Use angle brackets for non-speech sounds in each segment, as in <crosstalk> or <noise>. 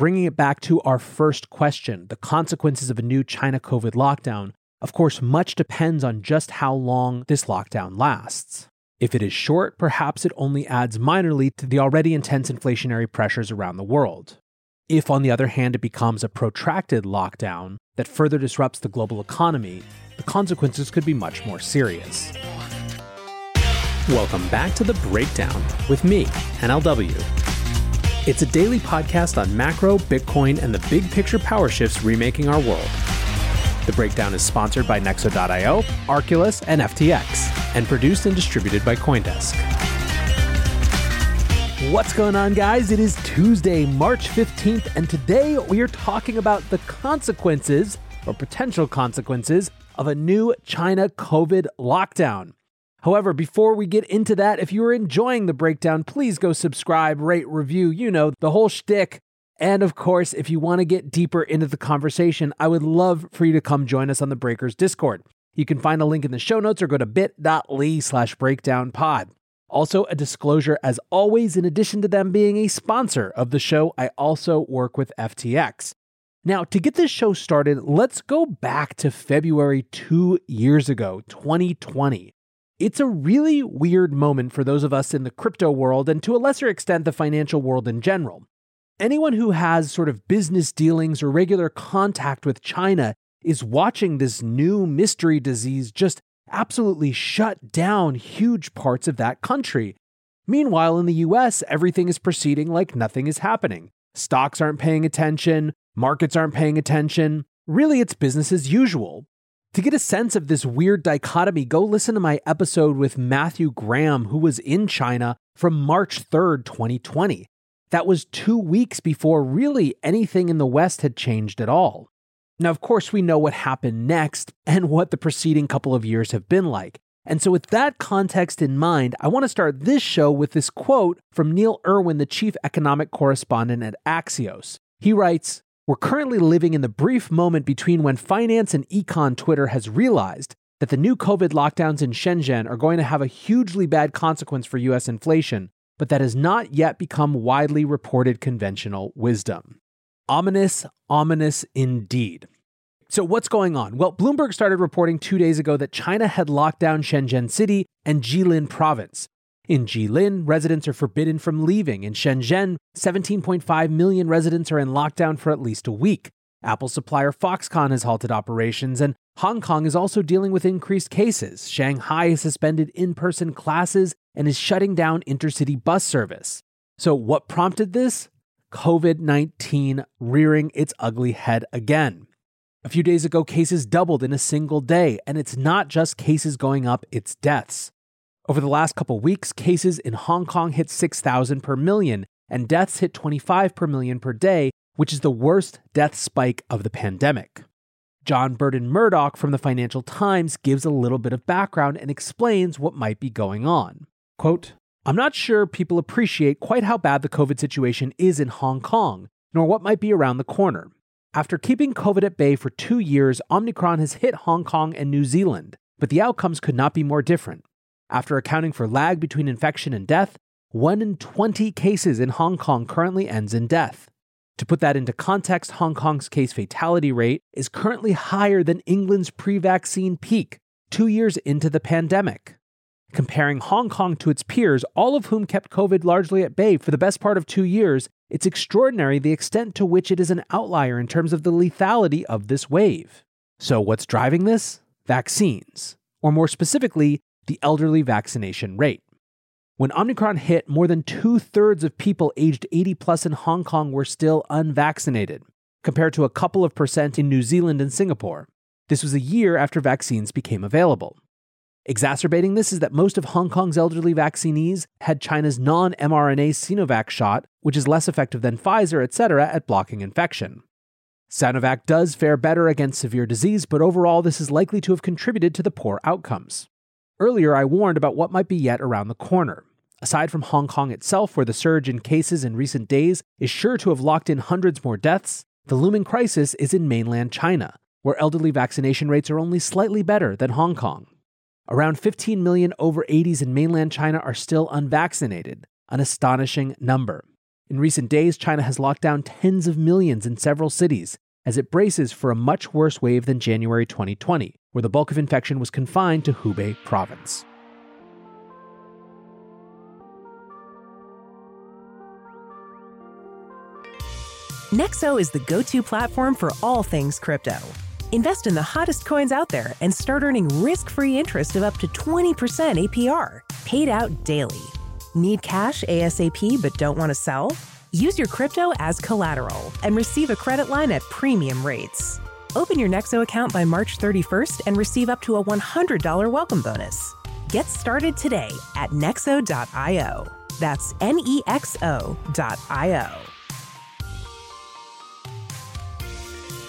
bringing it back to our first question the consequences of a new China COVID lockdown. Of course, much depends on just how long this lockdown lasts. If it is short, perhaps it only adds minorly to the already intense inflationary pressures around the world. If, on the other hand, it becomes a protracted lockdown that further disrupts the global economy, the consequences could be much more serious. Welcome back to The Breakdown with me, NLW. It's a daily podcast on macro, Bitcoin, and the big picture power shifts remaking our world. The Breakdown is sponsored by Nexo.io, Arculus, and FTX, and produced and distributed by Coindesk. What's going on, guys? It is Tuesday, March 15th, and today we are talking about the consequences or potential consequences of a new China COVID lockdown. However, before we get into that, if you are enjoying the breakdown, please go subscribe, rate, review, you know, the whole shtick. And of course, if you want to get deeper into the conversation, I would love for you to come join us on the Breakers Discord. You can find a link in the show notes or go to bit.ly slash breakdownpod. Also, a disclosure as always, in addition to them being a sponsor of the show, I also work with FTX. Now, to get this show started, let's go back to February two years ago, 2020. It's a really weird moment for those of us in the crypto world and to a lesser extent the financial world in general anyone who has sort of business dealings or regular contact with China is watching this new mystery disease just absolutely shut down huge parts of that country. Meanwhile, in the US, everything is proceeding like nothing is happening. Stocks aren't paying attention, markets aren't paying attention. Really, it's business as usual. To get a sense of this weird dichotomy, go listen to my episode with Matthew Graham, who was in China from March 3rd, 2020. That was two weeks before really anything in the West had changed at all. Now, of course, we know what happened next and what the preceding couple of years have been like. And so, with that context in mind, I want to start this show with this quote from Neil Irwin, the chief economic correspondent at Axios. He writes, We're currently living in the brief moment between when finance and econ Twitter has realized that the new COVID lockdowns in Shenzhen are going to have a hugely bad consequence for US inflation, but that has not yet become widely reported conventional wisdom. Ominous, ominous indeed. So, what's going on? Well, Bloomberg started reporting two days ago that China had locked down Shenzhen City and Jilin province. In Jilin, residents are forbidden from leaving. In Shenzhen, 17.5 million residents are in lockdown for at least a week. Apple supplier Foxconn has halted operations, and Hong Kong is also dealing with increased cases. Shanghai has suspended in person classes and is shutting down intercity bus service. So, what prompted this? COVID 19 rearing its ugly head again. A few days ago, cases doubled in a single day, and it's not just cases going up, it's deaths. Over the last couple weeks, cases in Hong Kong hit 6,000 per million, and deaths hit 25 per million per day, which is the worst death spike of the pandemic. John Burn-Murdoch from the Financial Times gives a little bit of background and explains what might be going on. Quote, I'm not sure people appreciate quite how bad the COVID situation is in Hong Kong, nor what might be around the corner. After keeping COVID at bay for two years, Omicron has hit Hong Kong and New Zealand, but the outcomes could not be more different. After accounting for lag between infection and death, 1 in 20 cases in Hong Kong currently ends in death. To put that into context, Hong Kong's case fatality rate is currently higher than England's pre vaccine peak, two years into the pandemic comparing Hong Kong to its peers, all of whom kept COVID largely at bay for the best part of two years, it's extraordinary the extent to which it is an outlier in terms of the lethality of this wave. So, what's driving this? Vaccines, or more specifically, the elderly vaccination rate. When Omicron hit, more than two thirds of people aged 80 plus in Hong Kong were still unvaccinated, compared to a couple of percent in New Zealand and Singapore. This was a year after vaccines became available. Exacerbating this is that most of Hong Kong's elderly vaccinees had China's non mRNA Sinovac shot, which is less effective than Pfizer, etc., at blocking infection. Sinovac does fare better against severe disease, but overall, this is likely to have contributed to the poor outcomes. Earlier, I warned about what might be yet around the corner. Aside from Hong Kong itself, where the surge in cases in recent days is sure to have locked in hundreds more deaths, the looming crisis is in mainland China, where elderly vaccination rates are only slightly better than Hong Kong. Around 15 million over 80s in mainland China are still unvaccinated, an astonishing number. In recent days, China has locked down tens of millions in several cities as it braces for a much worse wave than January 2020, where the bulk of infection was confined to Hubei province. Nexo is the go to platform for all things crypto. Invest in the hottest coins out there and start earning risk free interest of up to 20% APR, paid out daily. Need cash ASAP but don't want to sell? Use your crypto as collateral and receive a credit line at premium rates. Open your Nexo account by March 31st and receive up to a $100 welcome bonus. Get started today at nexo.io. That's N E X O.io.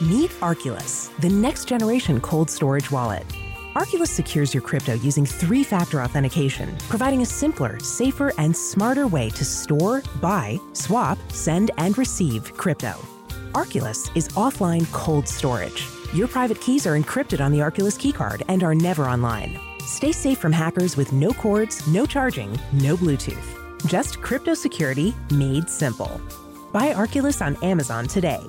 Meet Arculus, the next generation cold storage wallet. Arculus secures your crypto using three factor authentication, providing a simpler, safer, and smarter way to store, buy, swap, send, and receive crypto. Arculus is offline cold storage. Your private keys are encrypted on the Arculus keycard and are never online. Stay safe from hackers with no cords, no charging, no Bluetooth. Just crypto security made simple. Buy Arculus on Amazon today.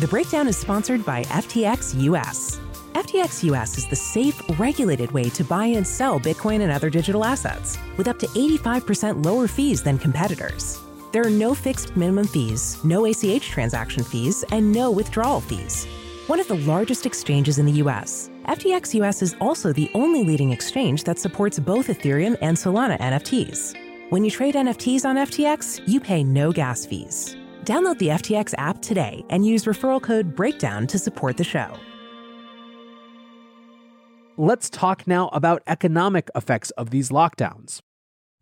The breakdown is sponsored by FTX US. FTX US is the safe, regulated way to buy and sell Bitcoin and other digital assets with up to 85% lower fees than competitors. There are no fixed minimum fees, no ACH transaction fees, and no withdrawal fees. One of the largest exchanges in the US, FTX US is also the only leading exchange that supports both Ethereum and Solana NFTs. When you trade NFTs on FTX, you pay no gas fees. Download the FTX app today and use referral code BREAKDOWN to support the show. Let's talk now about economic effects of these lockdowns.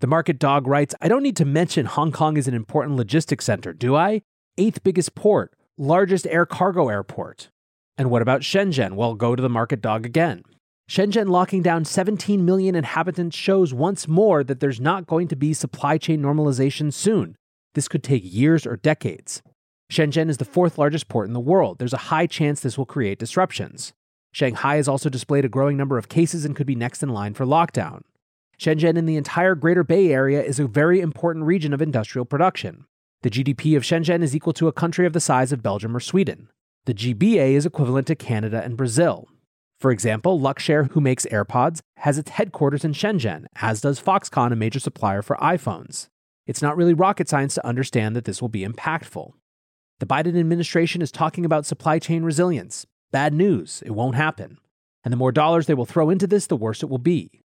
The market dog writes I don't need to mention Hong Kong is an important logistics center, do I? Eighth biggest port, largest air cargo airport. And what about Shenzhen? Well, go to the market dog again. Shenzhen locking down 17 million inhabitants shows once more that there's not going to be supply chain normalization soon. This could take years or decades. Shenzhen is the fourth largest port in the world. There's a high chance this will create disruptions. Shanghai has also displayed a growing number of cases and could be next in line for lockdown. Shenzhen and the entire Greater Bay Area is a very important region of industrial production. The GDP of Shenzhen is equal to a country of the size of Belgium or Sweden. The GBA is equivalent to Canada and Brazil. For example, Luxshare, who makes AirPods, has its headquarters in Shenzhen, as does Foxconn, a major supplier for iPhones. It's not really rocket science to understand that this will be impactful. The Biden administration is talking about supply chain resilience. Bad news, it won't happen. And the more dollars they will throw into this, the worse it will be.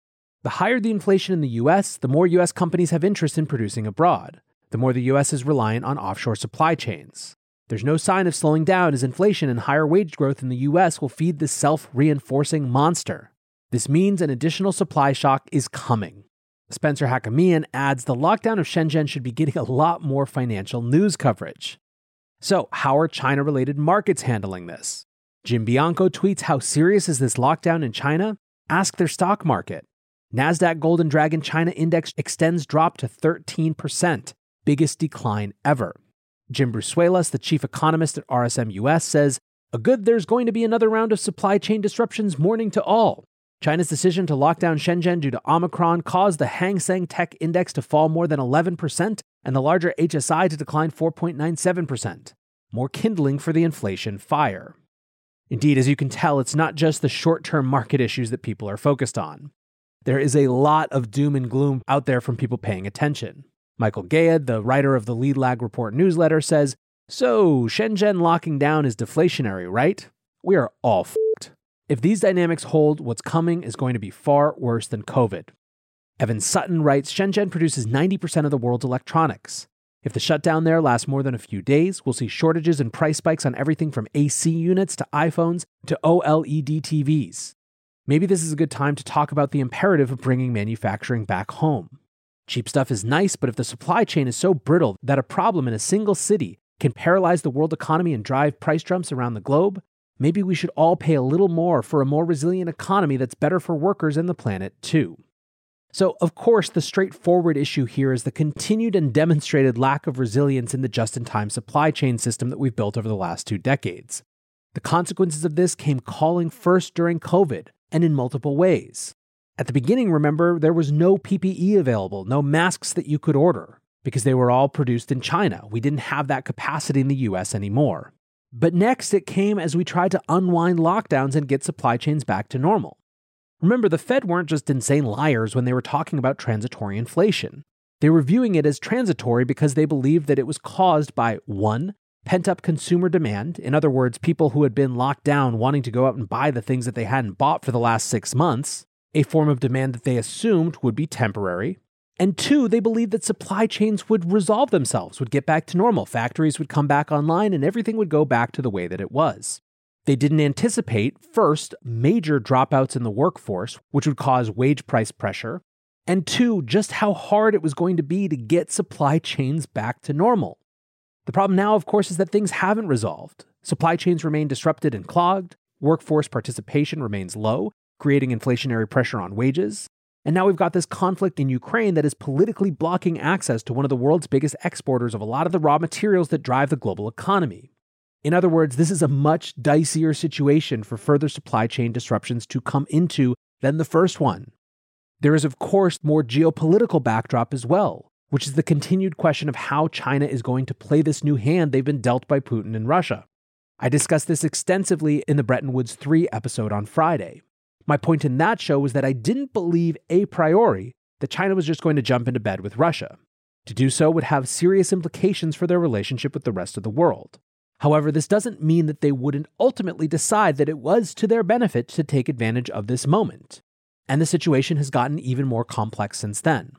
The higher the inflation in the US, the more US companies have interest in producing abroad, the more the US is reliant on offshore supply chains. There's no sign of slowing down as inflation and higher wage growth in the US will feed this self reinforcing monster. This means an additional supply shock is coming. Spencer Hakimian adds the lockdown of Shenzhen should be getting <laughs> a lot more financial news coverage. So, how are China related markets handling this? Jim Bianco tweets How serious is this lockdown in China? Ask their stock market. NASDAQ Golden Dragon China Index extends drop to 13%, biggest decline ever. Jim Brusuelas, the chief economist at RSM US, says, A good there's going to be another round of supply chain disruptions morning to all. China's decision to lock down Shenzhen due to Omicron caused the Hang Seng Tech Index to fall more than 11% and the larger HSI to decline 4.97%, more kindling for the inflation fire. Indeed, as you can tell, it's not just the short term market issues that people are focused on. There is a lot of doom and gloom out there from people paying attention. Michael Gayed, the writer of the Lead Lag Report newsletter, says So, Shenzhen locking down is deflationary, right? We are all f***ed. If these dynamics hold, what's coming is going to be far worse than COVID. Evan Sutton writes Shenzhen produces 90% of the world's electronics. If the shutdown there lasts more than a few days, we'll see shortages and price spikes on everything from AC units to iPhones to OLED TVs. Maybe this is a good time to talk about the imperative of bringing manufacturing back home. Cheap stuff is nice, but if the supply chain is so brittle that a problem in a single city can paralyze the world economy and drive price jumps around the globe, maybe we should all pay a little more for a more resilient economy that's better for workers and the planet, too. So, of course, the straightforward issue here is the continued and demonstrated lack of resilience in the just in time supply chain system that we've built over the last two decades. The consequences of this came calling first during COVID and in multiple ways. At the beginning, remember, there was no PPE available, no masks that you could order because they were all produced in China. We didn't have that capacity in the US anymore. But next, it came as we tried to unwind lockdowns and get supply chains back to normal. Remember, the Fed weren't just insane liars when they were talking about transitory inflation. They were viewing it as transitory because they believed that it was caused by one, pent up consumer demand. In other words, people who had been locked down wanting to go out and buy the things that they hadn't bought for the last six months, a form of demand that they assumed would be temporary. And two, they believed that supply chains would resolve themselves, would get back to normal, factories would come back online, and everything would go back to the way that it was. They didn't anticipate, first, major dropouts in the workforce, which would cause wage price pressure, and two, just how hard it was going to be to get supply chains back to normal. The problem now, of course, is that things haven't resolved. Supply chains remain disrupted and clogged, workforce participation remains low, creating inflationary pressure on wages. And now we've got this conflict in Ukraine that is politically blocking access to one of the world's biggest exporters of a lot of the raw materials that drive the global economy. In other words, this is a much dicier situation for further supply chain disruptions to come into than the first one. There is, of course, more geopolitical backdrop as well, which is the continued question of how China is going to play this new hand they've been dealt by Putin and Russia. I discussed this extensively in the Bretton Woods 3 episode on Friday. My point in that show was that I didn't believe a priori that China was just going to jump into bed with Russia. To do so would have serious implications for their relationship with the rest of the world. However, this doesn't mean that they wouldn't ultimately decide that it was to their benefit to take advantage of this moment. And the situation has gotten even more complex since then.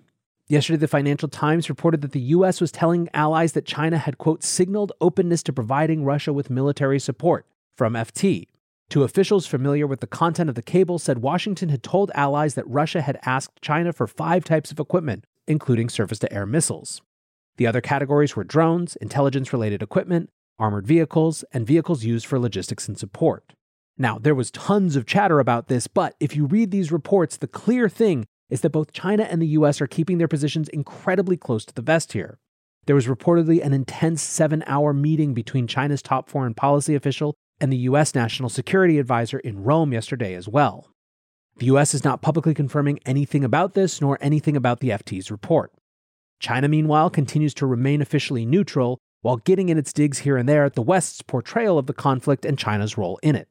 Yesterday, the Financial Times reported that the US was telling allies that China had, quote, signaled openness to providing Russia with military support from FT. Two officials familiar with the content of the cable said Washington had told allies that Russia had asked China for five types of equipment, including surface to air missiles. The other categories were drones, intelligence related equipment, armored vehicles, and vehicles used for logistics and support. Now, there was tons of chatter about this, but if you read these reports, the clear thing is that both China and the US are keeping their positions incredibly close to the vest here. There was reportedly an intense seven hour meeting between China's top foreign policy official and the US National Security Advisor in Rome yesterday as well. The US is not publicly confirming anything about this nor anything about the FT's report. China, meanwhile, continues to remain officially neutral, while getting in its digs here and there at the West's portrayal of the conflict and China's role in it.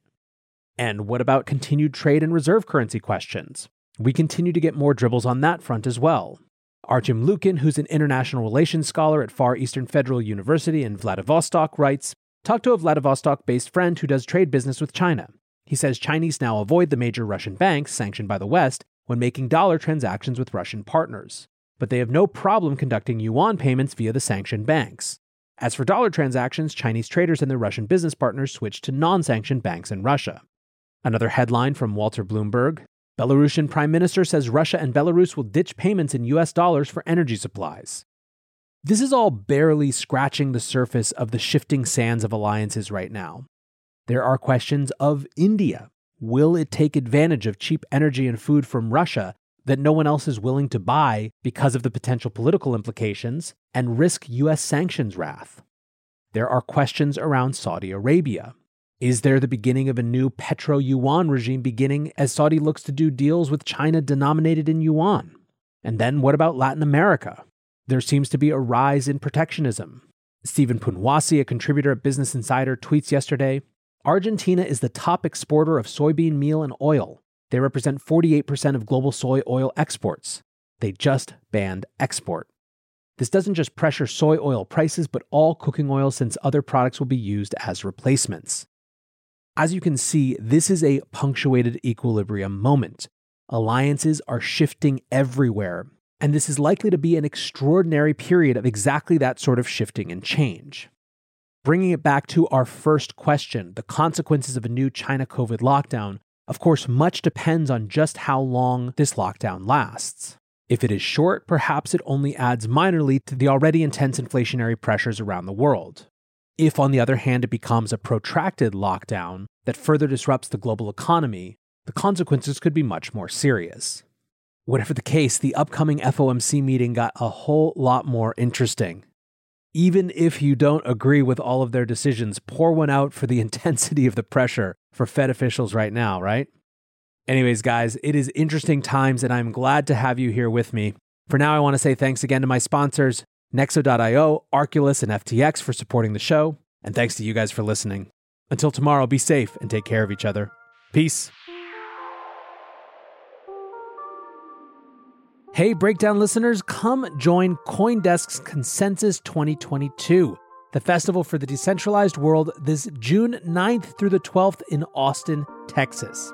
And what about continued trade and reserve currency questions? We continue to get more dribbles on that front as well. Artem Lukin, who's an international relations scholar at Far Eastern Federal University in Vladivostok, writes Talk to a Vladivostok based friend who does trade business with China. He says Chinese now avoid the major Russian banks sanctioned by the West when making dollar transactions with Russian partners, but they have no problem conducting yuan payments via the sanctioned banks. As for dollar transactions, Chinese traders and their Russian business partners switched to non sanctioned banks in Russia. Another headline from Walter Bloomberg Belarusian Prime Minister says Russia and Belarus will ditch payments in US dollars for energy supplies. This is all barely scratching the surface of the shifting sands of alliances right now. There are questions of India. Will it take advantage of cheap energy and food from Russia that no one else is willing to buy because of the potential political implications and risk US sanctions wrath. There are questions around Saudi Arabia. Is there the beginning of a new petro yuan regime beginning as Saudi looks to do deals with China denominated in yuan? And then what about Latin America? There seems to be a rise in protectionism. Stephen Punwasi, a contributor at Business Insider, tweets yesterday Argentina is the top exporter of soybean meal and oil, they represent 48% of global soy oil exports. They just banned export. This doesn't just pressure soy oil prices, but all cooking oil since other products will be used as replacements. As you can see, this is a punctuated equilibrium moment. Alliances are shifting everywhere, and this is likely to be an extraordinary period of exactly that sort of shifting and change. Bringing it back to our first question the consequences of a new China COVID lockdown, of course, much depends on just how long this lockdown lasts. If it is short, perhaps it only adds minorly to the already intense inflationary pressures around the world. If, on the other hand, it becomes a protracted lockdown that further disrupts the global economy, the consequences could be much more serious. Whatever the case, the upcoming FOMC meeting got a whole lot more interesting. Even if you don't agree with all of their decisions, pour one out for the <laughs> intensity of the pressure for Fed officials right now, right? Anyways, guys, it is interesting times and I'm glad to have you here with me. For now, I want to say thanks again to my sponsors, Nexo.io, Arculus, and FTX for supporting the show. And thanks to you guys for listening. Until tomorrow, be safe and take care of each other. Peace. Hey, Breakdown listeners, come join Coindesk's Consensus 2022, the festival for the decentralized world, this June 9th through the 12th in Austin, Texas.